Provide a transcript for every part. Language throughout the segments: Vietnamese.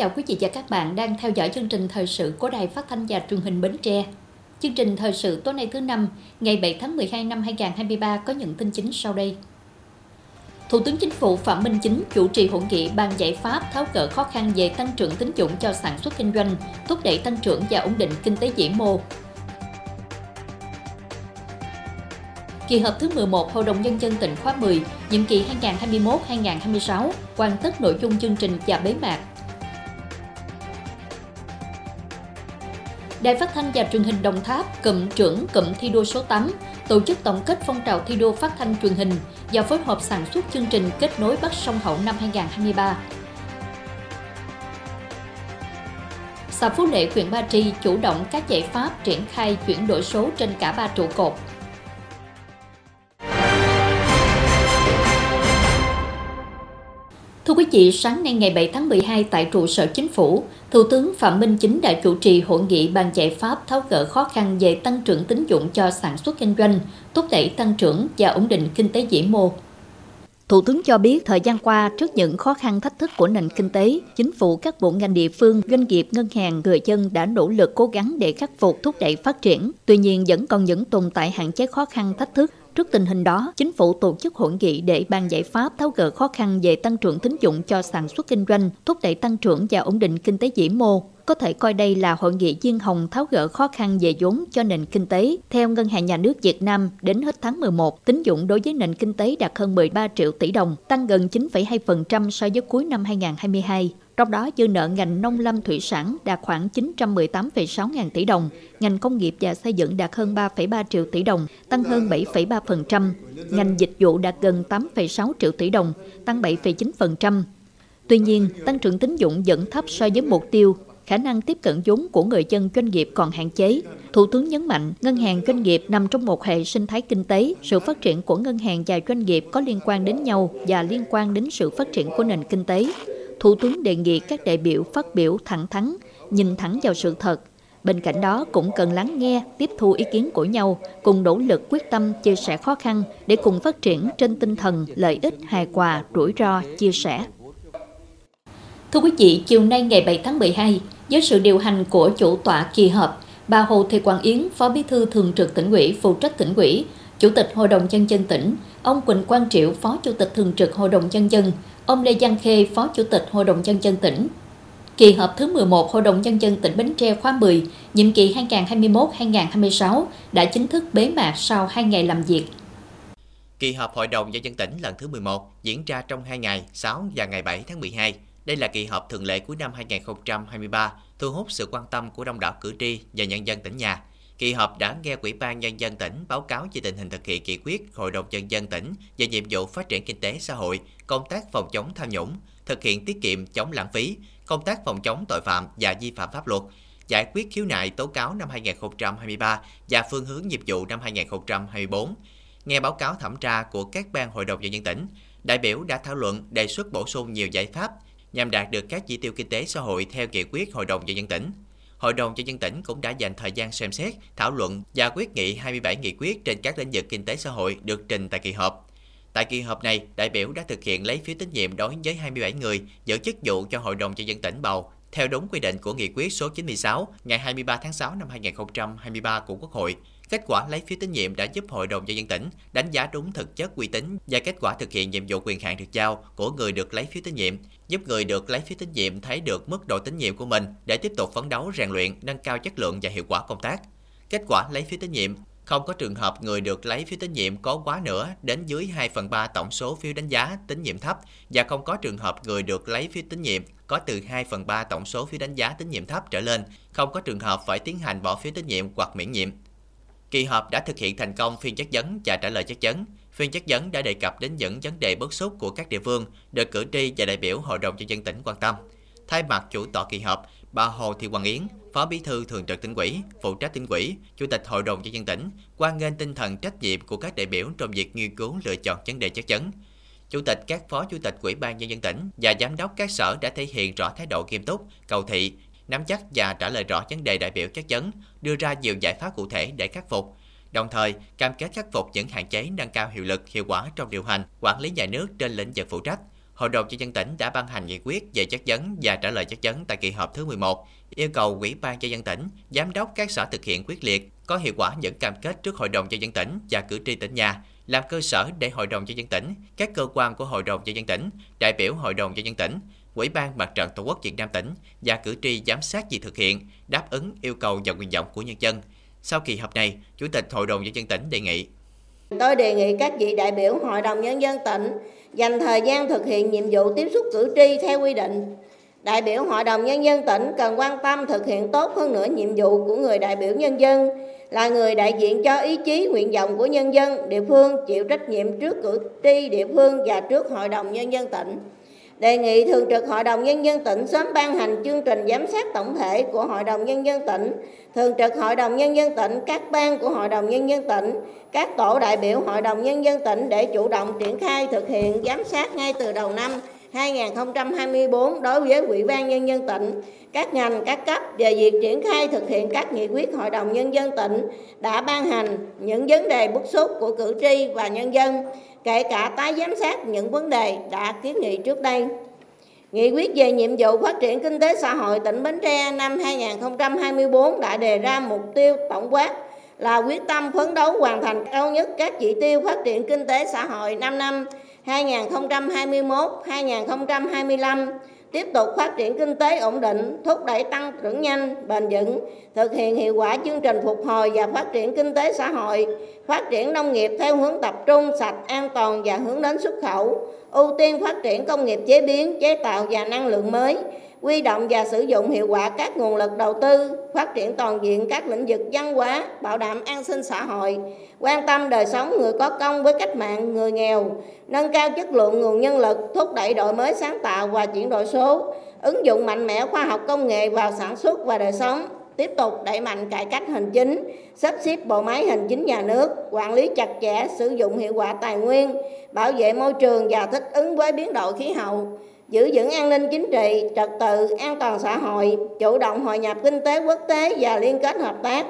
Chào quý vị và các bạn đang theo dõi chương trình thời sự của Đài Phát thanh và Truyền hình Bến Tre. Chương trình thời sự tối nay thứ năm, ngày 7 tháng 12 năm 2023 có những tin chính sau đây. Thủ tướng Chính phủ Phạm Minh Chính chủ trì hội nghị bàn giải pháp tháo gỡ khó khăn về tăng trưởng tín dụng cho sản xuất kinh doanh, thúc đẩy tăng trưởng và ổn định kinh tế vĩ mô. Kỳ họp thứ 11 Hội đồng Nhân dân tỉnh khóa 10, nhiệm kỳ 2021-2026, hoàn tất nội dung chương trình và bế mạc. Đài Phát thanh và Truyền hình Đồng Tháp, cụm trưởng cụm thi đua số 8, tổ chức tổng kết phong trào thi đua phát thanh truyền hình và phối hợp sản xuất chương trình kết nối Bắc sông Hậu năm 2023. Xã Phú Lệ, huyện Ba Tri chủ động các giải pháp triển khai chuyển đổi số trên cả ba trụ cột – quý vị, sáng nay ngày 7 tháng 12 tại trụ sở chính phủ, Thủ tướng Phạm Minh Chính đã chủ trì hội nghị bàn giải pháp tháo gỡ khó khăn về tăng trưởng tín dụng cho sản xuất kinh doanh, thúc đẩy tăng trưởng và ổn định kinh tế vĩ mô. Thủ tướng cho biết thời gian qua, trước những khó khăn thách thức của nền kinh tế, chính phủ, các bộ ngành địa phương, doanh nghiệp, ngân hàng, người dân đã nỗ lực cố gắng để khắc phục thúc đẩy phát triển. Tuy nhiên, vẫn còn những tồn tại hạn chế khó khăn thách thức Trước tình hình đó, chính phủ tổ chức hội nghị để bàn giải pháp tháo gỡ khó khăn về tăng trưởng tín dụng cho sản xuất kinh doanh, thúc đẩy tăng trưởng và ổn định kinh tế vĩ mô. Có thể coi đây là hội nghị diên hồng tháo gỡ khó khăn về vốn cho nền kinh tế. Theo Ngân hàng Nhà nước Việt Nam, đến hết tháng 11, tín dụng đối với nền kinh tế đạt hơn 13 triệu tỷ đồng, tăng gần 9,2% so với cuối năm 2022. Trong đó, dư nợ ngành nông lâm thủy sản đạt khoảng 918,6 ngàn tỷ đồng, ngành công nghiệp và xây dựng đạt hơn 3,3 triệu tỷ đồng, tăng hơn 7,3%, ngành dịch vụ đạt gần 8,6 triệu tỷ đồng, tăng 7,9%. Tuy nhiên, tăng trưởng tín dụng vẫn thấp so với mục tiêu khả năng tiếp cận vốn của người dân doanh nghiệp còn hạn chế. Thủ tướng nhấn mạnh, ngân hàng doanh nghiệp nằm trong một hệ sinh thái kinh tế, sự phát triển của ngân hàng và doanh nghiệp có liên quan đến nhau và liên quan đến sự phát triển của nền kinh tế. Thủ tướng đề nghị các đại biểu phát biểu thẳng thắn, nhìn thẳng vào sự thật. Bên cạnh đó cũng cần lắng nghe, tiếp thu ý kiến của nhau, cùng nỗ lực quyết tâm chia sẻ khó khăn để cùng phát triển trên tinh thần lợi ích hài hòa, rủi ro, chia sẻ. Thưa quý vị, chiều nay ngày 7 tháng 12, với sự điều hành của chủ tọa kỳ họp, bà Hồ Thị Quang Yến, Phó Bí thư Thường trực tỉnh ủy, phụ trách tỉnh ủy, Chủ tịch Hội đồng Nhân dân tỉnh, ông Quỳnh Quang Triệu, Phó Chủ tịch Thường trực Hội đồng Nhân dân, ông Lê Văn Khê, Phó Chủ tịch Hội đồng Nhân dân tỉnh. Kỳ họp thứ 11 Hội đồng Nhân dân tỉnh Bến Tre khóa 10, nhiệm kỳ 2021-2026 đã chính thức bế mạc sau 2 ngày làm việc. Kỳ họp Hội đồng Nhân dân tỉnh lần thứ 11 diễn ra trong 2 ngày 6 và ngày 7 tháng 12. Đây là kỳ họp thường lệ cuối năm 2023, thu hút sự quan tâm của đông đảo cử tri và nhân dân tỉnh nhà. Kỳ họp đã nghe Ủy ban Nhân dân tỉnh báo cáo về tình hình thực hiện nghị quyết Hội đồng Nhân dân tỉnh về nhiệm vụ phát triển kinh tế xã hội, công tác phòng chống tham nhũng, thực hiện tiết kiệm chống lãng phí, công tác phòng chống tội phạm và vi phạm pháp luật, giải quyết khiếu nại tố cáo năm 2023 và phương hướng nhiệm vụ năm 2024. Nghe báo cáo thẩm tra của các ban hội đồng nhân dân tỉnh, đại biểu đã thảo luận đề xuất bổ sung nhiều giải pháp nhằm đạt được các chỉ tiêu kinh tế xã hội theo nghị quyết Hội đồng nhân dân tỉnh. Hội đồng nhân dân tỉnh cũng đã dành thời gian xem xét, thảo luận và quyết nghị 27 nghị quyết trên các lĩnh vực kinh tế xã hội được trình tại kỳ họp. Tại kỳ họp này, đại biểu đã thực hiện lấy phiếu tín nhiệm đối với 27 người giữ chức vụ cho Hội đồng nhân dân tỉnh bầu theo đúng quy định của nghị quyết số 96 ngày 23 tháng 6 năm 2023 của Quốc hội. Kết quả lấy phiếu tín nhiệm đã giúp Hội đồng nhân dân tỉnh đánh giá đúng thực chất uy tín và kết quả thực hiện nhiệm vụ quyền hạn được giao của người được lấy phiếu tín nhiệm, giúp người được lấy phiếu tín nhiệm thấy được mức độ tín nhiệm của mình để tiếp tục phấn đấu rèn luyện, nâng cao chất lượng và hiệu quả công tác. Kết quả lấy phiếu tín nhiệm không có trường hợp người được lấy phiếu tín nhiệm có quá nữa đến dưới 2 phần 3 tổng số phiếu đánh giá tín nhiệm thấp và không có trường hợp người được lấy phiếu tín nhiệm có từ 2 phần 3 tổng số phiếu đánh giá tín nhiệm thấp trở lên, không có trường hợp phải tiến hành bỏ phiếu tín nhiệm hoặc miễn nhiệm. Kỳ họp đã thực hiện thành công phiên chất vấn và trả lời chất vấn. Phiên chất vấn đã đề cập đến những vấn đề bức xúc của các địa phương được cử tri và đại biểu Hội đồng nhân dân tỉnh quan tâm. Thay mặt chủ tọa kỳ họp, bà Hồ Thị Hoàng Yến, Phó Bí thư Thường trực tỉnh ủy, phụ trách tỉnh ủy, Chủ tịch Hội đồng nhân dân tỉnh, quan nghênh tinh thần trách nhiệm của các đại biểu trong việc nghiên cứu lựa chọn vấn đề chất vấn. Chủ tịch các phó chủ tịch Ủy ban nhân dân tỉnh và giám đốc các sở đã thể hiện rõ thái độ nghiêm túc, cầu thị, nắm chắc và trả lời rõ vấn đề đại biểu chất vấn, đưa ra nhiều giải pháp cụ thể để khắc phục. Đồng thời, cam kết khắc phục những hạn chế nâng cao hiệu lực, hiệu quả trong điều hành, quản lý nhà nước trên lĩnh vực phụ trách. Hội đồng Nhân dân tỉnh đã ban hành nghị quyết về chất vấn và trả lời chất vấn tại kỳ họp thứ 11, yêu cầu Ủy ban Nhân dân tỉnh, giám đốc các sở thực hiện quyết liệt, có hiệu quả những cam kết trước Hội đồng Nhân dân tỉnh và cử tri tỉnh nhà, làm cơ sở để Hội đồng Nhân dân tỉnh, các cơ quan của Hội đồng Nhân dân tỉnh, đại biểu Hội đồng Nhân dân tỉnh, Ủy ban Mặt trận Tổ quốc Việt Nam tỉnh và cử tri giám sát việc thực hiện, đáp ứng yêu cầu và nguyện vọng của nhân dân. Sau kỳ họp này, Chủ tịch Hội đồng Nhân dân tỉnh đề nghị Tôi đề nghị các vị đại biểu Hội đồng Nhân dân tỉnh dành thời gian thực hiện nhiệm vụ tiếp xúc cử tri theo quy định. Đại biểu Hội đồng Nhân dân tỉnh cần quan tâm thực hiện tốt hơn nữa nhiệm vụ của người đại biểu nhân dân là người đại diện cho ý chí nguyện vọng của nhân dân địa phương chịu trách nhiệm trước cử tri địa phương và trước Hội đồng Nhân dân tỉnh đề nghị Thường trực Hội đồng Nhân dân tỉnh sớm ban hành chương trình giám sát tổng thể của Hội đồng Nhân dân tỉnh, Thường trực Hội đồng Nhân dân tỉnh, các ban của Hội đồng Nhân dân tỉnh, các tổ đại biểu Hội đồng Nhân dân tỉnh để chủ động triển khai thực hiện giám sát ngay từ đầu năm. 2024 đối với Ủy ban Nhân dân tỉnh, các ngành, các cấp về việc triển khai thực hiện các nghị quyết Hội đồng Nhân dân tỉnh đã ban hành những vấn đề bức xúc của cử tri và nhân dân, kể cả tái giám sát những vấn đề đã kiến nghị trước đây. Nghị quyết về nhiệm vụ phát triển kinh tế xã hội tỉnh Bến Tre năm 2024 đã đề ra mục tiêu tổng quát là quyết tâm phấn đấu hoàn thành cao nhất các chỉ tiêu phát triển kinh tế xã hội 5 năm 2021-2025 tiếp tục phát triển kinh tế ổn định, thúc đẩy tăng trưởng nhanh, bền vững, thực hiện hiệu quả chương trình phục hồi và phát triển kinh tế xã hội, phát triển nông nghiệp theo hướng tập trung, sạch, an toàn và hướng đến xuất khẩu, ưu tiên phát triển công nghiệp chế biến, chế tạo và năng lượng mới, quy động và sử dụng hiệu quả các nguồn lực đầu tư, phát triển toàn diện các lĩnh vực văn hóa, bảo đảm an sinh xã hội, quan tâm đời sống người có công với cách mạng, người nghèo, nâng cao chất lượng nguồn nhân lực, thúc đẩy đổi mới sáng tạo và chuyển đổi số, ứng dụng mạnh mẽ khoa học công nghệ vào sản xuất và đời sống, tiếp tục đẩy mạnh cải cách hành chính, sắp xếp bộ máy hành chính nhà nước, quản lý chặt chẽ, sử dụng hiệu quả tài nguyên, bảo vệ môi trường và thích ứng với biến đổi khí hậu, giữ vững an ninh chính trị, trật tự, an toàn xã hội, chủ động hội nhập kinh tế quốc tế và liên kết hợp tác.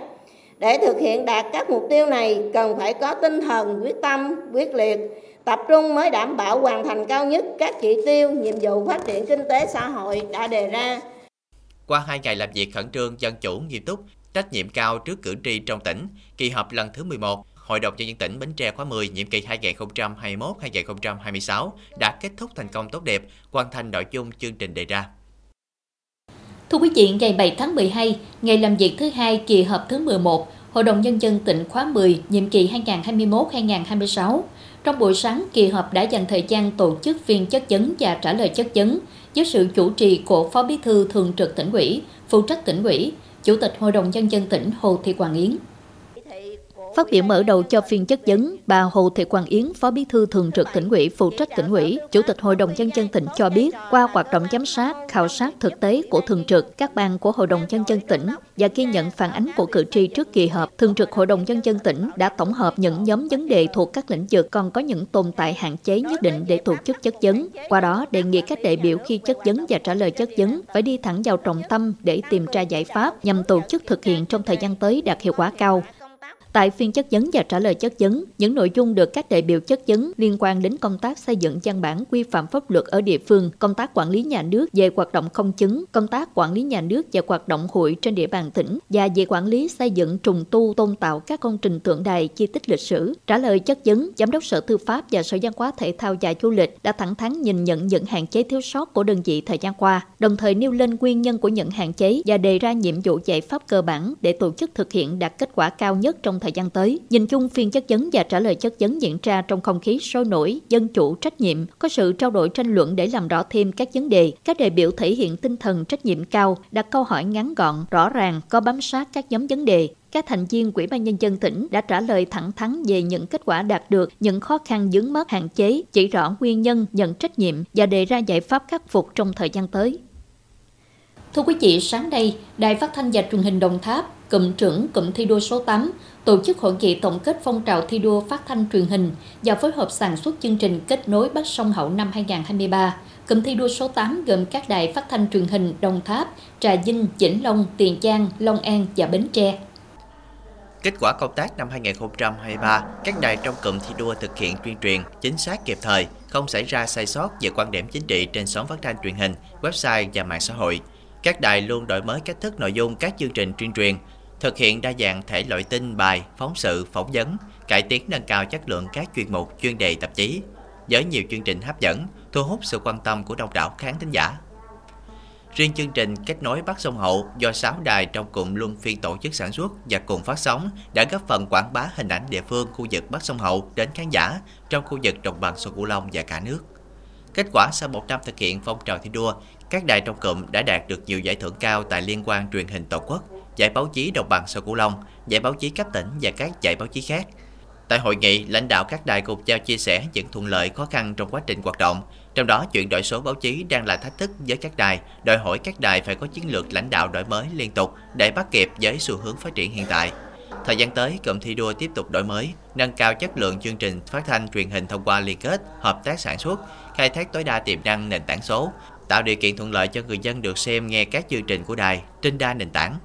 Để thực hiện đạt các mục tiêu này cần phải có tinh thần quyết tâm, quyết liệt, tập trung mới đảm bảo hoàn thành cao nhất các chỉ tiêu, nhiệm vụ phát triển kinh tế xã hội đã đề ra. Qua hai ngày làm việc khẩn trương, dân chủ, nghiêm túc, trách nhiệm cao trước cử tri trong tỉnh, kỳ họp lần thứ 11 Hội đồng nhân dân tỉnh Bến Tre khóa 10 nhiệm kỳ 2021-2026 đã kết thúc thành công tốt đẹp, hoàn thành nội dung chương trình đề ra. Thưa quý vị, ngày 7 tháng 12, ngày làm việc thứ hai kỳ họp thứ 11, Hội đồng Nhân dân tỉnh khóa 10, nhiệm kỳ 2021-2026. Trong buổi sáng, kỳ họp đã dành thời gian tổ chức phiên chất vấn và trả lời chất vấn dưới sự chủ trì của Phó Bí thư Thường trực tỉnh ủy, phụ trách tỉnh ủy, Chủ tịch Hội đồng Nhân dân tỉnh Hồ Thị Hoàng Yến. Phát biểu mở đầu cho phiên chất vấn, bà Hồ Thị Quang Yến, Phó Bí thư Thường trực tỉnh ủy, phụ trách tỉnh ủy, Chủ tịch Hội đồng Nhân dân tỉnh cho biết, qua hoạt động giám sát, khảo sát thực tế của Thường trực, các ban của Hội đồng Nhân dân tỉnh và ghi nhận phản ánh của cử tri trước kỳ họp, Thường trực Hội đồng Nhân dân tỉnh đã tổng hợp những nhóm vấn đề thuộc các lĩnh vực còn có những tồn tại hạn chế nhất định để tổ chức chất vấn. Qua đó, đề nghị các đại biểu khi chất vấn và trả lời chất vấn phải đi thẳng vào trọng tâm để tìm ra giải pháp nhằm tổ chức thực hiện trong thời gian tới đạt hiệu quả cao. Tại phiên chất vấn và trả lời chất vấn, những nội dung được các đại biểu chất vấn liên quan đến công tác xây dựng văn bản quy phạm pháp luật ở địa phương, công tác quản lý nhà nước về hoạt động không chứng, công tác quản lý nhà nước về hoạt động hội trên địa bàn tỉnh và về quản lý xây dựng trùng tu tôn tạo các công trình tượng đài di tích lịch sử. Trả lời chất vấn, Giám đốc Sở Tư pháp và Sở Văn hóa Thể thao và Du lịch đã thẳng thắn nhìn nhận những hạn chế thiếu sót của đơn vị thời gian qua, đồng thời nêu lên nguyên nhân của những hạn chế và đề ra nhiệm vụ giải pháp cơ bản để tổ chức thực hiện đạt kết quả cao nhất trong thời gian tới. Nhìn chung, phiên chất vấn và trả lời chất vấn diễn ra trong không khí sôi nổi, dân chủ, trách nhiệm, có sự trao đổi tranh luận để làm rõ thêm các vấn đề. Các đại biểu thể hiện tinh thần trách nhiệm cao, đặt câu hỏi ngắn gọn, rõ ràng, có bám sát các nhóm vấn đề, các thành viên Quỹ ban Nhân dân tỉnh đã trả lời thẳng thắn về những kết quả đạt được, những khó khăn vướng mắc hạn chế, chỉ rõ nguyên nhân, nhận trách nhiệm và đề ra giải pháp khắc phục trong thời gian tới. Thưa quý vị, sáng nay, Đài Phát thanh và Truyền hình Đồng Tháp, cụm trưởng cụm thi đua số 8 tổ chức hội nghị tổng kết phong trào thi đua phát thanh truyền hình và phối hợp sản xuất chương trình kết nối Bắc Sông Hậu năm 2023. Cụm thi đua số 8 gồm các đài phát thanh truyền hình Đồng Tháp, Trà Vinh, Vĩnh Long, Tiền Giang, Long An và Bến Tre. Kết quả công tác năm 2023, các đài trong cụm thi đua thực hiện tuyên truyền chính xác kịp thời, không xảy ra sai sót về quan điểm chính trị trên sóng phát thanh truyền hình, website và mạng xã hội. Các đài luôn đổi mới cách thức nội dung các chương trình tuyên truyền, thực hiện đa dạng thể loại tin, bài, phóng sự, phỏng vấn, cải tiến nâng cao chất lượng các chuyên mục, chuyên đề tạp chí, với nhiều chương trình hấp dẫn, thu hút sự quan tâm của đông đảo khán thính giả. Riêng chương trình Kết nối Bắc Sông Hậu do 6 đài trong cụm luân phiên tổ chức sản xuất và cùng phát sóng đã góp phần quảng bá hình ảnh địa phương khu vực Bắc Sông Hậu đến khán giả trong khu vực đồng bằng sông Cửu Long và cả nước. Kết quả sau một năm thực hiện phong trào thi đua, các đài trong cụm đã đạt được nhiều giải thưởng cao tại Liên quan truyền hình Tổ quốc, giải báo chí đồng bằng sông Cửu Long, giải báo chí cấp tỉnh và các giải báo chí khác. Tại hội nghị, lãnh đạo các đài cục giao chia sẻ những thuận lợi khó khăn trong quá trình hoạt động, trong đó chuyển đổi số báo chí đang là thách thức với các đài, đòi hỏi các đài phải có chiến lược lãnh đạo đổi mới liên tục để bắt kịp với xu hướng phát triển hiện tại. Thời gian tới, cụm thi đua tiếp tục đổi mới, nâng cao chất lượng chương trình phát thanh truyền hình thông qua liên kết, hợp tác sản xuất, khai thác tối đa tiềm năng nền tảng số, tạo điều kiện thuận lợi cho người dân được xem nghe các chương trình của đài trên đa nền tảng.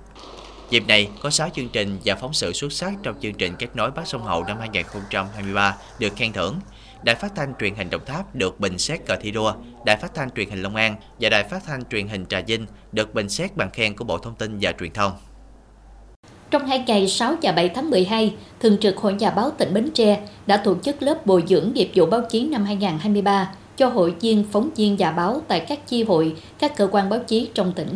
Dịp này, có 6 chương trình và phóng sự xuất sắc trong chương trình Kết nối Bắc Sông Hậu năm 2023 được khen thưởng. Đài phát thanh truyền hình Đồng Tháp được bình xét cờ thi đua, Đài phát thanh truyền hình Long An và Đài phát thanh truyền hình Trà Vinh được bình xét bằng khen của Bộ Thông tin và Truyền thông. Trong hai ngày 6 và 7 tháng 12, Thường trực Hội Nhà báo tỉnh Bến Tre đã tổ chức lớp bồi dưỡng nghiệp vụ báo chí năm 2023 cho hội viên phóng viên và báo tại các chi hội, các cơ quan báo chí trong tỉnh.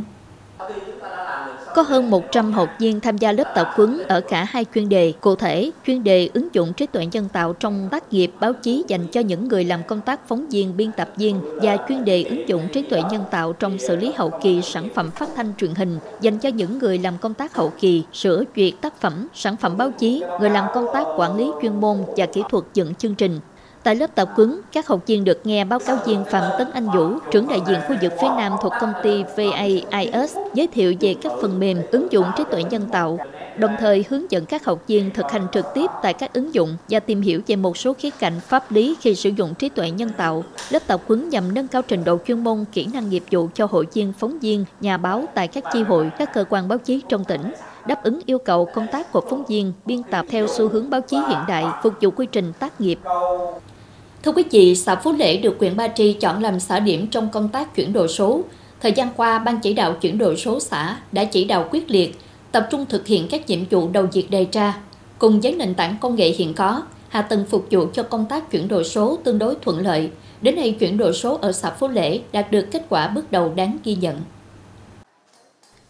Có hơn 100 học viên tham gia lớp tập huấn ở cả hai chuyên đề. Cụ thể, chuyên đề ứng dụng trí tuệ nhân tạo trong tác nghiệp báo chí dành cho những người làm công tác phóng viên, biên tập viên và chuyên đề ứng dụng trí tuệ nhân tạo trong xử lý hậu kỳ sản phẩm phát thanh truyền hình dành cho những người làm công tác hậu kỳ, sửa duyệt tác phẩm, sản phẩm báo chí, người làm công tác quản lý chuyên môn và kỹ thuật dựng chương trình. Tại lớp tập huấn, các học viên được nghe báo cáo viên Phạm Tấn Anh Vũ, trưởng đại diện khu vực phía Nam thuộc công ty VAIS, giới thiệu về các phần mềm ứng dụng trí tuệ nhân tạo, đồng thời hướng dẫn các học viên thực hành trực tiếp tại các ứng dụng và tìm hiểu về một số khía cạnh pháp lý khi sử dụng trí tuệ nhân tạo. Lớp tập huấn nhằm nâng cao trình độ chuyên môn, kỹ năng nghiệp vụ cho hội viên, phóng viên, nhà báo tại các chi hội, các cơ quan báo chí trong tỉnh đáp ứng yêu cầu công tác của phóng viên, biên tập theo xu hướng báo chí hiện đại, phục vụ quy trình tác nghiệp. Thưa quý vị, xã Phú Lễ được huyện Ba Tri chọn làm xã điểm trong công tác chuyển đổi số. Thời gian qua, Ban chỉ đạo chuyển đổi số xã đã chỉ đạo quyết liệt, tập trung thực hiện các nhiệm vụ đầu việc đề ra. Cùng với nền tảng công nghệ hiện có, hạ tầng phục vụ cho công tác chuyển đổi số tương đối thuận lợi. Đến nay, chuyển đổi số ở xã Phú Lễ đạt được kết quả bước đầu đáng ghi nhận.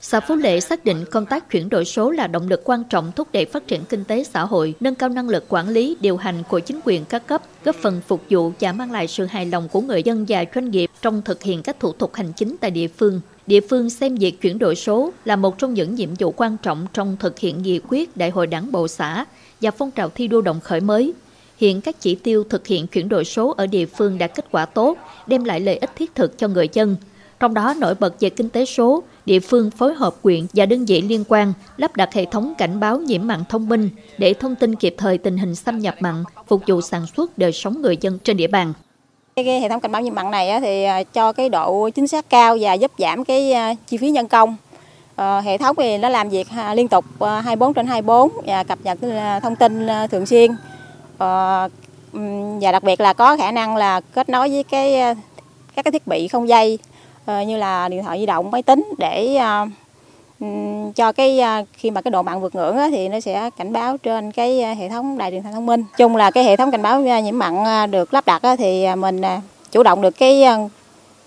Xã Phú Lệ xác định công tác chuyển đổi số là động lực quan trọng thúc đẩy phát triển kinh tế xã hội, nâng cao năng lực quản lý, điều hành của chính quyền các cấp, góp phần phục vụ và mang lại sự hài lòng của người dân và doanh nghiệp trong thực hiện các thủ tục hành chính tại địa phương. Địa phương xem việc chuyển đổi số là một trong những nhiệm vụ quan trọng trong thực hiện nghị quyết Đại hội Đảng bộ xã và phong trào thi đua đồng khởi mới. Hiện các chỉ tiêu thực hiện chuyển đổi số ở địa phương đã kết quả tốt, đem lại lợi ích thiết thực cho người dân. Trong đó nổi bật về kinh tế số, địa phương phối hợp quyện và đơn vị liên quan lắp đặt hệ thống cảnh báo nhiễm mặn thông minh để thông tin kịp thời tình hình xâm nhập mặn, phục vụ sản xuất đời sống người dân trên địa bàn. Cái hệ thống cảnh báo nhiễm mặn này thì à, cho cái độ chính xác cao và giúp giảm cái à, chi phí nhân công. Ờ, hệ thống thì nó làm việc à, liên tục 24 trên 24 và cập nhật thông tin thường xuyên. Ờ, và đặc biệt là có khả năng là kết nối với cái các cái thiết bị không dây Ờ, như là điện thoại di động, máy tính để ờ, ừ, cho cái ờ, khi mà cái độ mặn vượt ngưỡng thì nó sẽ cảnh báo trên cái hệ thống đài điện thoại thông minh. Chung là cái hệ thống cảnh báo nhiễm mặn được lắp đặt thì mình chủ động được cái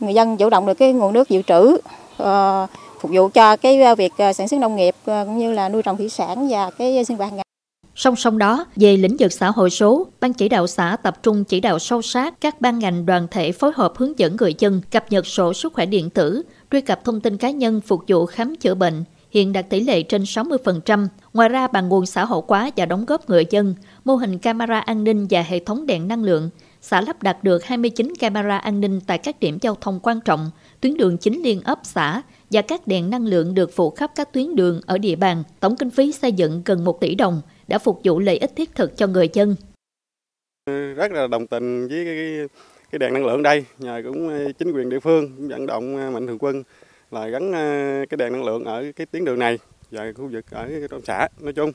người dân chủ động được cái nguồn nước dự trữ phục vụ cho cái việc sản xuất nông nghiệp cũng như là nuôi trồng thủy sản và cái sinh hoạt ngày. Song song đó, về lĩnh vực xã hội số, Ban chỉ đạo xã tập trung chỉ đạo sâu sát các ban ngành đoàn thể phối hợp hướng dẫn người dân cập nhật sổ sức khỏe điện tử, truy cập thông tin cá nhân phục vụ khám chữa bệnh, hiện đạt tỷ lệ trên 60%. Ngoài ra, bằng nguồn xã hội hóa và đóng góp người dân, mô hình camera an ninh và hệ thống đèn năng lượng, xã lắp đặt được 29 camera an ninh tại các điểm giao thông quan trọng, tuyến đường chính liên ấp xã và các đèn năng lượng được phủ khắp các tuyến đường ở địa bàn. Tổng kinh phí xây dựng gần 1 tỷ đồng, đã phục vụ lợi ích thiết thực cho người dân. Rất là đồng tình với cái, cái đèn năng lượng đây, nhờ cũng ờ, chính quyền địa phương vận động ờ, mạnh thường quân là gắn ờ, cái đèn năng lượng ở cái tuyến đường này và khu vực ở trong xã nói chung.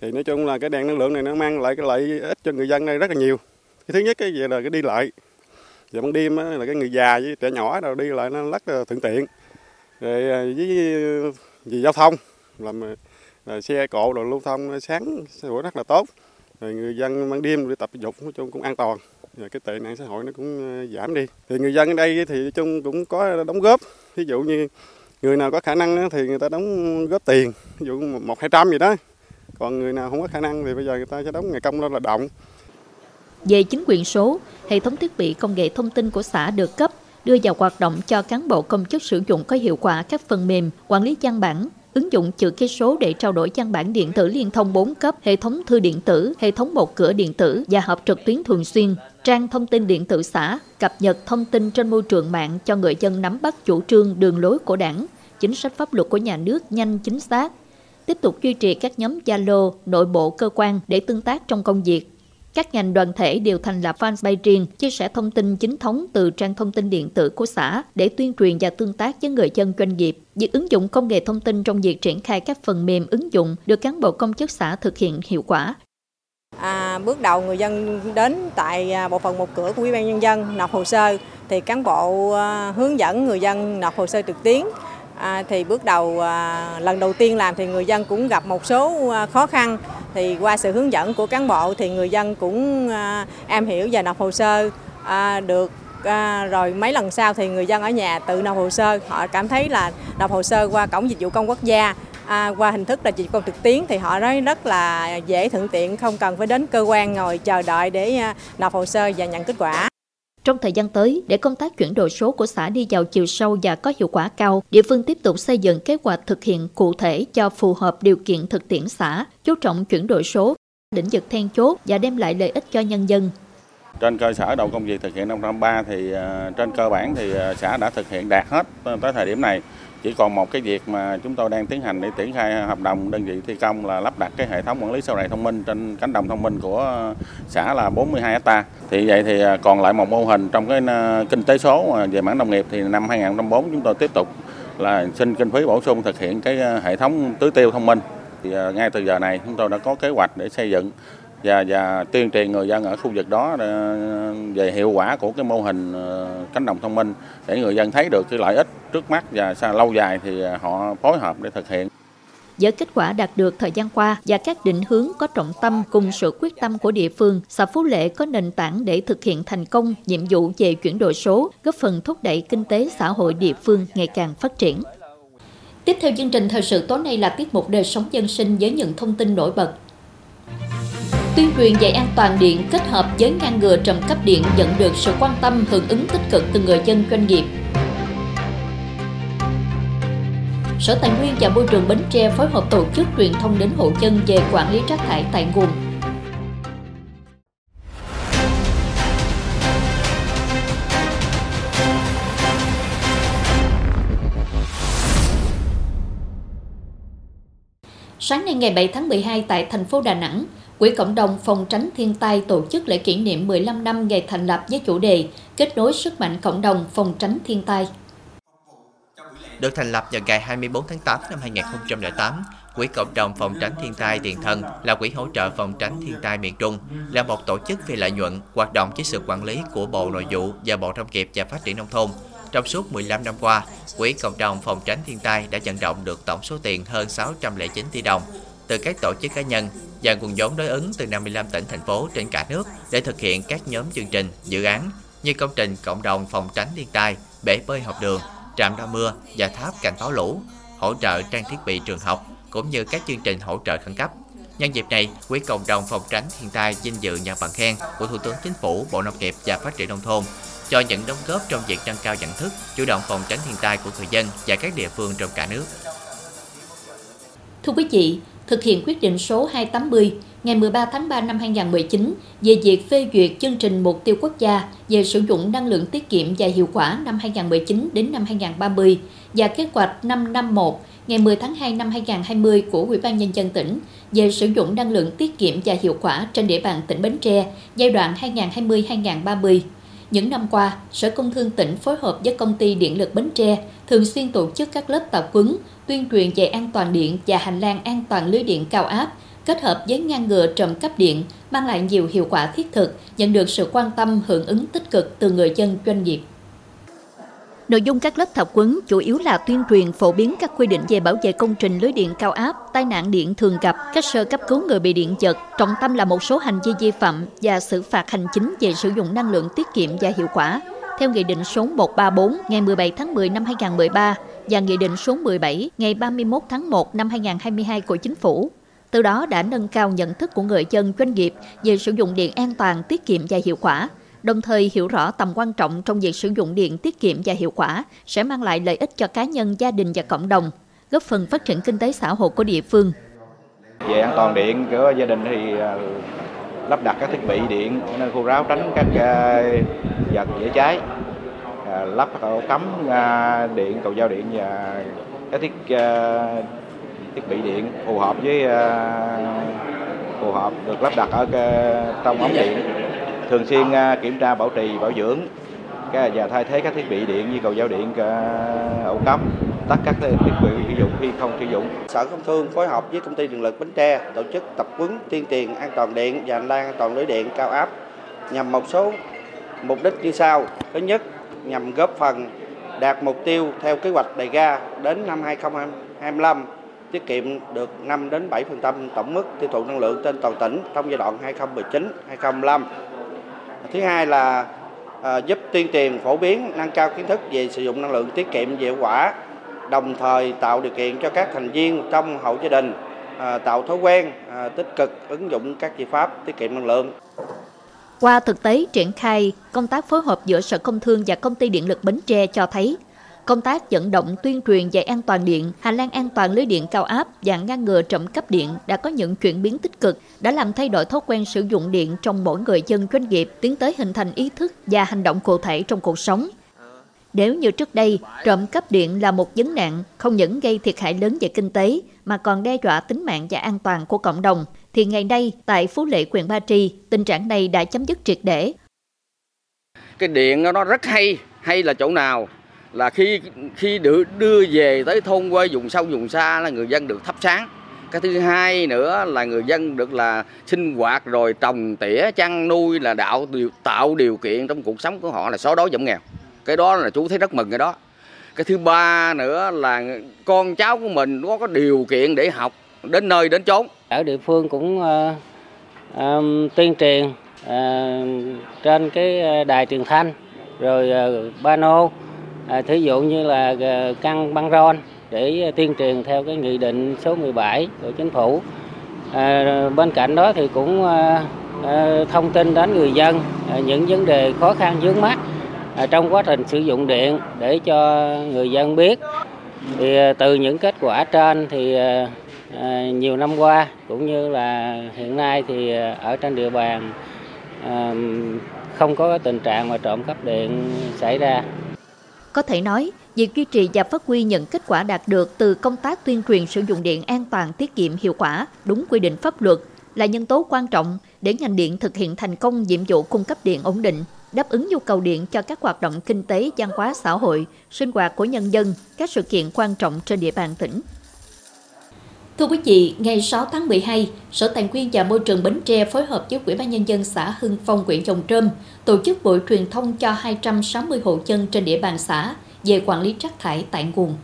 thì nói chung là cái đèn năng lượng này nó mang lại cái lợi ích cho người dân đây rất là nhiều cái thứ nhất cái về là cái đi lại giờ ban đêm là cái người già với trẻ nhỏ nào đi lại nó rất là thuận tiện rồi với vì giao thông làm là xe cộ rồi lưu thông sáng buổi rất là tốt. Rồi người dân ban đêm đi tập thể dục nói chung cũng an toàn. Rồi cái tệ nạn xã hội nó cũng ờ, giảm đi. Thì người dân ở đây thì chung cũng có đóng góp. Ví dụ như người nào có khả năng thì người ta đóng góp tiền ví dụ một hai trăm gì đó. Còn người nào không có khả năng thì bây giờ người ta sẽ đóng ngày công lên là động. Về chính quyền số, hệ thống thiết bị công nghệ thông tin của xã được cấp đưa vào hoạt động cho cán bộ công chức sử dụng có hiệu quả các phần mềm quản lý văn bản, ứng dụng chữ ký số để trao đổi văn bản điện tử liên thông 4 cấp, hệ thống thư điện tử, hệ thống một cửa điện tử và họp trực tuyến thường xuyên, trang thông tin điện tử xã, cập nhật thông tin trên môi trường mạng cho người dân nắm bắt chủ trương đường lối của đảng, chính sách pháp luật của nhà nước nhanh chính xác. Tiếp tục duy trì các nhóm Zalo, nội bộ cơ quan để tương tác trong công việc, các ngành đoàn thể đều thành lập fanpage riêng, chia sẻ thông tin chính thống từ trang thông tin điện tử của xã để tuyên truyền và tương tác với người dân doanh nghiệp. Việc ứng dụng công nghệ thông tin trong việc triển khai các phần mềm ứng dụng được cán bộ công chức xã thực hiện hiệu quả. À, bước đầu người dân đến tại à, bộ phận một cửa của Ủy ban nhân dân nộp hồ sơ thì cán bộ à, hướng dẫn người dân nộp hồ sơ trực tuyến à, thì bước đầu à, lần đầu tiên làm thì người dân cũng gặp một số à, khó khăn thì qua sự hướng dẫn của cán bộ thì người dân cũng à, am hiểu và nộp hồ sơ à, được à, rồi mấy lần sau thì người dân ở nhà tự nộp hồ sơ. Họ cảm thấy là nộp hồ sơ qua cổng dịch vụ công quốc gia à, qua hình thức là dịch vụ công trực tuyến thì họ nói rất là dễ thuận tiện không cần phải đến cơ quan ngồi chờ đợi để à, nộp hồ sơ và nhận kết quả trong thời gian tới, để công tác chuyển đổi số của xã đi vào chiều sâu và có hiệu quả cao, địa phương tiếp tục xây dựng kế hoạch thực hiện cụ thể cho phù hợp điều kiện thực tiễn xã, chú trọng chuyển đổi số, lĩnh vực then chốt và đem lại lợi ích cho nhân dân. Trên cơ sở đầu công việc thực hiện năm 2003 thì à, trên cơ bản thì à, xã đã thực hiện đạt hết tới thời điểm này. Chỉ còn một cái việc mà chúng tôi đang tiến hành để triển khai hợp đồng đơn vị thi công là lắp đặt cái hệ thống quản lý sau này thông minh trên cánh đồng thông minh của xã là 42 hecta. Thì vậy thì à, còn lại một mô hình trong cái à, kinh tế số à, về mảng nông nghiệp thì năm 2004 chúng tôi tiếp tục là xin kinh phí bổ sung thực hiện cái hệ thống tưới tiêu thông minh. Thì ngay từ giờ này chúng tôi đã có kế hoạch để xây dựng và và tuyên truyền người dân ở khu vực đó ờ, về hiệu quả của cái mô hình ờ, cánh đồng thông minh để người dân thấy được cái lợi ích trước mắt và sau lâu dài thì họ phối hợp để thực hiện. Với kết quả đạt được thời gian qua và các định hướng có trọng tâm cùng sự quyết tâm của địa phương, xã Phú Lệ có nền tảng để thực hiện thành công nhiệm vụ về chuyển đổi số, góp phần thúc đẩy kinh tế xã hội địa phương ngày càng phát triển. Tiếp theo chương trình thời sự tối nay là tiết mục đời sống dân sinh với những thông tin nổi bật Tuyên truyền dạy an toàn điện kết hợp với ngăn ngừa trầm cấp điện nhận được sự quan tâm hưởng ứng tích cực từ người dân doanh nghiệp. Sở Tài nguyên và Môi trường Bến Tre phối hợp tổ chức truyền thông đến hộ dân về quản lý rác thải tại nguồn. Sáng nay ngày 7 tháng 12 tại thành phố Đà Nẵng, Quỹ cộng đồng phòng tránh thiên tai tổ chức lễ kỷ niệm 15 năm ngày thành lập với chủ đề Kết nối sức mạnh cộng đồng phòng tránh thiên tai. Được thành lập vào ngày 24 tháng 8 năm 2008, Quỹ Cộng đồng Phòng tránh thiên tai Tiền Thân là quỹ hỗ trợ phòng tránh thiên tai miền Trung, là một tổ chức phi lợi nhuận hoạt động dưới sự quản lý của Bộ Nội vụ và Bộ Nông nghiệp và Phát triển Nông thôn. Trong suốt 15 năm qua, Quỹ Cộng đồng Phòng tránh thiên tai đã vận động được tổng số tiền hơn 609 tỷ đồng từ các tổ chức cá nhân và nguồn vốn đối ứng từ 55 tỉnh thành phố trên cả nước để thực hiện các nhóm chương trình, dự án như công trình cộng đồng phòng tránh thiên tai, bể bơi học đường, trạm đo mưa và tháp cảnh báo lũ, hỗ trợ trang thiết bị trường học cũng như các chương trình hỗ trợ khẩn cấp. Nhân dịp này, Quỹ cộng đồng phòng tránh thiên tai vinh dự nhận bằng khen của Thủ tướng Chính phủ, Bộ Nông nghiệp và Phát triển nông thôn cho những đóng góp trong việc nâng cao nhận thức, chủ động phòng tránh thiên tai của người dân và các địa phương trong cả nước. Thưa quý vị, thực hiện quyết định số 280 ngày 13 tháng 3 năm 2019 về việc phê duyệt chương trình mục tiêu quốc gia về sử dụng năng lượng tiết kiệm và hiệu quả năm 2019 đến năm 2030 và kế hoạch 551 ngày 10 tháng 2 năm 2020 của Ủy ban Nhân dân tỉnh về sử dụng năng lượng tiết kiệm và hiệu quả trên địa bàn tỉnh Bến Tre giai đoạn 2020-2030. Những năm qua, Sở Công Thương tỉnh phối hợp với công ty Điện lực Bến Tre thường xuyên tổ chức các lớp tập huấn tuyên truyền về an toàn điện và hành lang an toàn lưới điện cao áp kết hợp với ngăn ngừa trộm cắp điện mang lại nhiều hiệu quả thiết thực, nhận được sự quan tâm hưởng ứng tích cực từ người dân doanh nghiệp. Nội dung các lớp tập huấn chủ yếu là tuyên truyền phổ biến các quy định về bảo vệ công trình lưới điện cao áp, tai nạn điện thường gặp, các sơ cấp cứu người bị điện giật, trọng tâm là một số hành vi vi phạm và xử phạt hành chính về sử dụng năng lượng tiết kiệm và hiệu quả. Theo Nghị định số 134 ngày 17 tháng 10 năm 2013 và Nghị định số 17 ngày 31 tháng 1 năm 2022 của Chính phủ, từ đó đã nâng cao nhận thức của người dân doanh nghiệp về sử dụng điện an toàn, tiết kiệm và hiệu quả, đồng thời hiểu rõ tầm quan trọng trong việc sử dụng điện tiết kiệm và hiệu quả sẽ mang lại lợi ích cho cá nhân, gia đình và cộng đồng, góp phần phát triển kinh tế xã hội của địa phương. Về an toàn điện của gia đình thì à, lắp đặt các thiết bị điện nơi khu ráo tránh các à, vật dễ cháy, à, lắp ổ cắm điện, cầu giao điện và các thiết thiết bị điện phù hợp với phù hợp được lắp đặt ở trong ống điện thường xuyên à, kiểm tra bảo trì bảo dưỡng và thay thế các thiết bị điện như cầu giao điện à, ổ cắm tắt các thiết bị sử dụng khi không sử dụng. Sở Công Thương phối hợp với công ty điện lực Bến Tre tổ chức tập huấn tuyên truyền an toàn điện và hành lang an toàn lưới điện cao áp nhằm một số mục đích như sau. Thứ nhất, nhằm góp phần đạt mục tiêu theo kế hoạch đề ra đến năm 2025 tiết kiệm được 5 đến 7% tổng mức tiêu thụ năng lượng trên toàn tỉnh trong giai đoạn 2019-2025 thứ hai là ờ, giúp tuyên truyền phổ biến nâng cao kiến thức về sử dụng năng lượng tiết kiệm hiệu quả đồng thời tạo điều kiện cho các thành viên trong hộ gia đình ờ, tạo thói quen ờ, tích cực ứng dụng các giải pháp tiết kiệm năng lượng. Qua thực tế triển khai, công tác phối hợp giữa Sở Công Thương và Công ty Điện lực Bến Tre cho thấy Công tác vận động tuyên truyền về an toàn điện, hành lang an toàn lưới điện cao áp và ngăn ngừa trộm cắp điện đã có những chuyển biến tích cực, đã làm thay đổi thói quen sử dụng điện trong mỗi người dân doanh nghiệp, tiến tới hình thành ý thức và hành động cụ thể trong cuộc sống. Nếu như trước đây, trộm cắp điện là một vấn nạn không những gây thiệt hại lớn về kinh tế mà còn đe dọa tính mạng và an toàn của cộng đồng, thì ngày nay tại Phú Lệ, huyện Ba Tri, tình trạng này đã chấm dứt triệt để. Cái điện nó rất hay, hay là chỗ nào? Là khi khi được đưa về tới thôn quê vùng sâu vùng xa là người dân được thắp sáng. Cái thứ hai nữa là người dân được là sinh hoạt rồi trồng tỉa chăn nuôi là đạo điều, tạo điều kiện trong cuộc sống của họ là xóa đói giảm nghèo. Cái đó là chú thấy rất mừng cái đó. Cái thứ ba nữa là con cháu của mình nó có điều kiện để học đến nơi đến chốn. Ở địa phương cũng uh, um, tuyên truyền uh, trên cái đài truyền thanh rồi uh, pano à, thí dụ như là ờ, căng băng rôn để tuyên truyền theo cái nghị định số 17 của chính phủ. À, bên cạnh đó thì cũng à, thông tin đến người dân à, những vấn đề khó khăn vướng mắt à, trong quá trình sử dụng điện để cho người dân biết. Thì à, từ những kết quả trên thì à, à, nhiều năm qua cũng như là hiện nay thì à, ở trên địa bàn à, không có tình trạng mà trộm cắp điện xảy ra có thể nói, việc duy trì và phát huy những kết quả đạt được từ công tác tuyên truyền sử dụng điện an toàn, tiết kiệm, hiệu quả, đúng quy định pháp luật là nhân tố quan trọng để ngành điện thực hiện thành công nhiệm vụ cung cấp điện ổn định, đáp ứng nhu cầu điện cho các hoạt động kinh tế, văn hóa xã hội, sinh hoạt của nhân dân, các sự kiện quan trọng trên địa bàn tỉnh. Thưa quý vị, ngày 6 tháng 12, Sở Tài nguyên và Môi trường Bến Tre phối hợp với Ủy ban Nhân dân xã Hưng Phong, huyện Dòng Trơm tổ chức buổi truyền thông cho 260 hộ dân trên địa bàn xã về quản lý rác thải tại nguồn.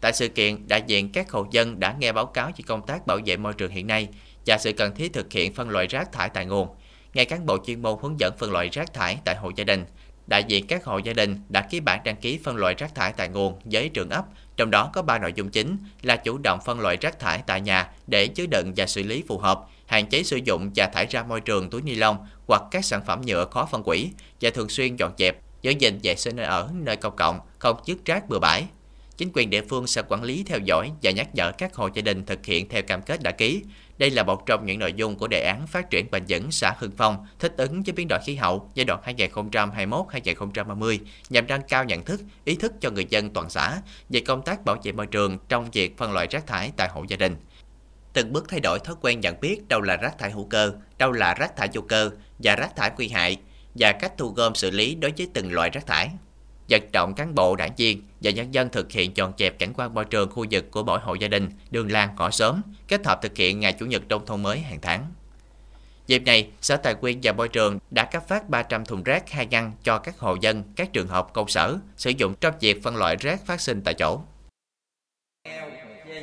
Tại sự kiện, đại diện các hộ dân đã nghe báo cáo về công tác bảo vệ môi trường hiện nay và sự cần thiết thực hiện phân loại rác thải tại nguồn. Ngay cán bộ chuyên môn hướng dẫn phân loại rác thải tại hộ gia đình, đại diện các hộ gia đình đã ký bản đăng ký phân loại rác thải tại nguồn với trường ấp trong đó có 3 nội dung chính là chủ động phân loại rác thải tại nhà để chứa đựng và xử lý phù hợp, hạn chế sử dụng và thải ra môi trường túi ni lông hoặc các sản phẩm nhựa khó phân hủy và thường xuyên dọn dẹp, giữ gìn vệ sinh nơi ở, nơi công cộng, không dứt rác bừa bãi. Chính quyền địa phương sẽ quản lý theo dõi và nhắc nhở các hộ gia đình thực hiện theo cam kết đã ký. Đây là một trong những nội dung của đề án phát triển bền vững xã Hưng Phong thích ứng với biến đổi khí hậu giai đoạn 2021-2030 nhằm nâng cao nhận thức, ý thức cho người dân toàn xã về công tác bảo vệ môi trường trong việc phân loại rác thải tại hộ gia đình. Từng bước thay đổi thói quen nhận biết đâu là rác thải hữu cơ, đâu là rác thải vô cơ và rác thải nguy hại và cách thu gom xử lý đối với từng loại rác thải vận động cán bộ đảng viên và nhân dân thực hiện dọn dẹp cảnh quan môi trường khu vực của mỗi hộ gia đình, đường làng, ngõ xóm, kết hợp thực hiện ngày Chủ nhật nông thôn mới hàng tháng. Dịp này, Sở Tài nguyên và Môi trường đã cấp phát 300 thùng rác hai ngăn cho các hộ dân, các trường học, công sở sử dụng trong việc phân loại rác phát sinh tại chỗ.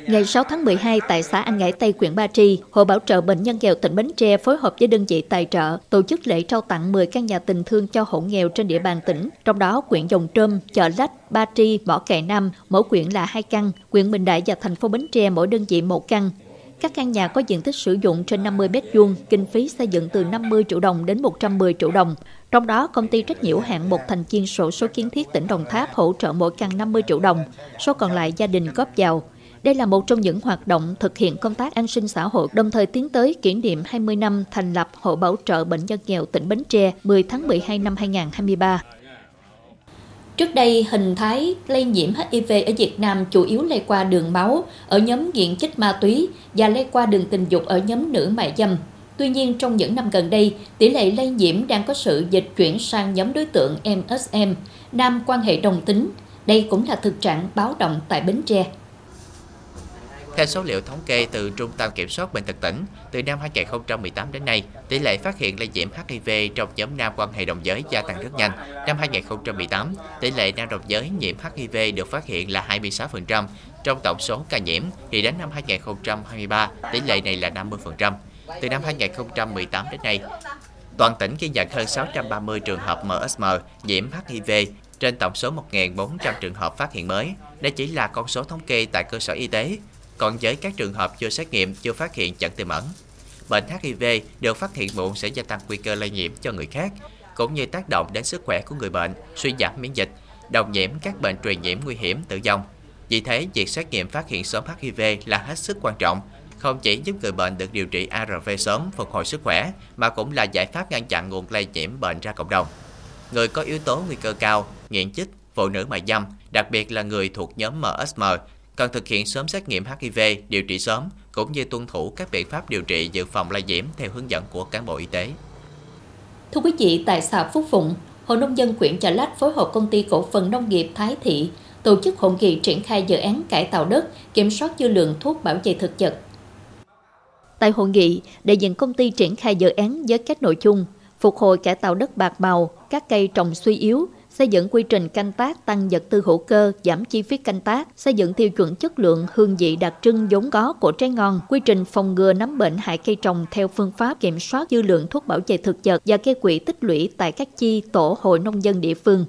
Ngày 6 tháng 12 tại xã An Ngãi Tây, huyện Ba Tri, Hội Bảo trợ Bệnh nhân nghèo tỉnh Bến Tre phối hợp với đơn vị tài trợ tổ chức lễ trao tặng 10 căn nhà tình thương cho hộ nghèo trên địa bàn tỉnh. Trong đó, huyện Dòng Trơm, Chợ Lách, Ba Tri, Mỏ Cày Nam, mỗi huyện là hai căn, huyện Bình Đại và thành phố Bến Tre mỗi đơn vị một căn. Các căn nhà có diện tích sử dụng trên 50 mét vuông, kinh phí xây dựng từ 50 triệu đồng đến 110 triệu đồng. Trong đó, công ty trách nhiệm hạng một thành viên sổ số kiến thiết tỉnh Đồng Tháp hỗ trợ mỗi căn 50 triệu đồng, số còn lại gia đình góp vào. Đây là một trong những hoạt động thực hiện công tác an sinh xã hội, đồng thời tiến tới kỷ niệm 20 năm thành lập Hội Bảo trợ Bệnh nhân nghèo tỉnh Bến Tre 10 tháng 12 năm 2023. Trước đây, hình thái lây nhiễm HIV ở Việt Nam chủ yếu lây qua đường máu ở nhóm nghiện chích ma túy và lây qua đường tình dục ở nhóm nữ mại dâm. Tuy nhiên, trong những năm gần đây, tỷ lệ lây nhiễm đang có sự dịch chuyển sang nhóm đối tượng MSM, nam quan hệ đồng tính. Đây cũng là thực trạng báo động tại Bến Tre. Theo số liệu thống kê từ Trung tâm Kiểm soát Bệnh tật tỉnh, từ năm 2018 đến nay, tỷ lệ phát hiện lây nhiễm HIV trong nhóm nam quan hệ đồng giới gia tăng rất nhanh. Năm 2018, tỷ lệ nam đồng giới nhiễm HIV được phát hiện là 26% trong tổng số ca nhiễm, thì đến năm 2023, tỷ lệ này là 50%. Từ năm 2018 đến nay, toàn tỉnh ghi nhận hơn 630 trường hợp MSM nhiễm HIV trên tổng số 1.400 trường hợp phát hiện mới. Đây chỉ là con số thống kê tại cơ sở y tế, còn với các trường hợp chưa xét nghiệm, chưa phát hiện chẩn tiềm ẩn. Bệnh HIV được phát hiện muộn sẽ gia tăng nguy cơ lây nhiễm cho người khác, cũng như tác động đến sức khỏe của người bệnh, suy giảm miễn dịch, đồng nhiễm các bệnh truyền nhiễm nguy hiểm tử vong. Vì thế, việc xét nghiệm phát hiện sớm HIV là hết sức quan trọng, không chỉ giúp người bệnh được điều trị ARV sớm phục hồi sức khỏe, mà cũng là giải pháp ngăn chặn nguồn lây nhiễm bệnh ra cộng đồng. Người có yếu tố nguy cơ cao, nghiện chích, phụ nữ mại dâm, đặc biệt là người thuộc nhóm MSM cần thực hiện sớm xét nghiệm HIV, điều trị sớm, cũng như tuân thủ các biện pháp điều trị dự phòng lây nhiễm theo hướng dẫn của cán bộ y tế. Thưa quý vị, tại xã Phúc Phụng, Hội Nông dân huyện Chợ Lách phối hợp công ty cổ phần nông nghiệp Thái Thị tổ chức hội nghị triển khai dự án cải tạo đất, kiểm soát dư lượng thuốc bảo vệ thực vật. Tại hội nghị, đại diện công ty triển khai dự án với các nội dung phục hồi cải tạo đất bạc màu, các cây trồng suy yếu, xây dựng quy trình canh tác tăng vật tư hữu cơ, giảm chi phí canh tác, xây dựng tiêu chuẩn chất lượng, hương vị đặc trưng vốn có của trái ngon, quy trình phòng ngừa nấm bệnh hại cây trồng theo phương pháp kiểm soát dư lượng thuốc bảo vệ thực vật và gây quỹ tích lũy tại các chi tổ hội nông dân địa phương.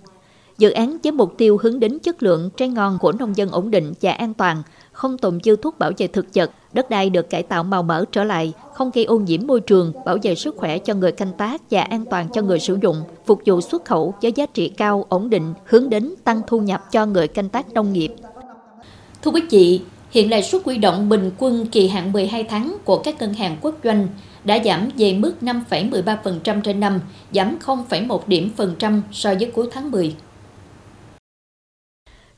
Dự án với mục tiêu hướng đến chất lượng trái ngon của nông dân ổn định và an toàn, không tồn dư thuốc bảo vệ thực vật, đất đai được cải tạo màu mỡ trở lại, không gây ô nhiễm môi trường, bảo vệ sức khỏe cho người canh tác và an toàn cho người sử dụng, phục vụ xuất khẩu với giá trị cao, ổn định, hướng đến tăng thu nhập cho người canh tác nông nghiệp. Thưa quý vị, hiện lãi suất quy động bình quân kỳ hạn 12 tháng của các ngân hàng quốc doanh đã giảm về mức 5,13% trên năm, giảm 0,1 điểm phần trăm so với cuối tháng 10.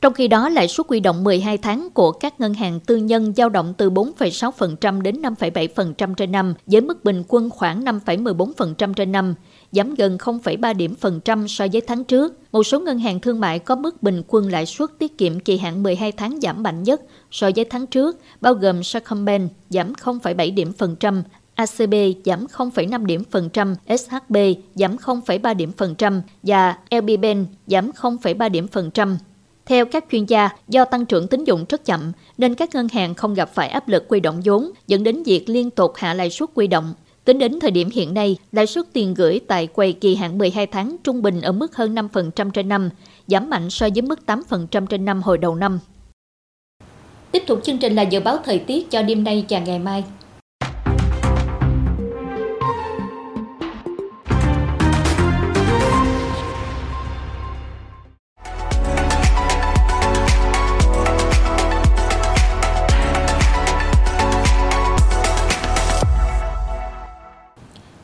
Trong khi đó, lãi suất huy động 12 tháng của các ngân hàng tư nhân dao động từ 4,6% đến 5,7% trên năm, với mức bình quân khoảng 5,14% trên năm, giảm gần 0,3 điểm phần trăm so với tháng trước. Một số ngân hàng thương mại có mức bình quân lãi suất tiết kiệm kỳ hạn 12 tháng giảm mạnh nhất so với tháng trước, bao gồm Sacombank giảm 0,7 điểm phần trăm, ACB giảm 0,5 điểm phần trăm, SHB giảm 0,3 điểm phần trăm và LB Bank giảm 0,3 điểm phần trăm. Theo các chuyên gia, do tăng trưởng tín dụng rất chậm nên các ngân hàng không gặp phải áp lực quy động vốn, dẫn đến việc liên tục hạ lãi suất quy động. Tính đến thời điểm hiện nay, lãi suất tiền gửi tại quầy kỳ hạn 12 tháng trung bình ở mức hơn 5% trên năm, giảm mạnh so với mức 8% trên năm hồi đầu năm. Tiếp tục chương trình là dự báo thời tiết cho đêm nay và ngày mai.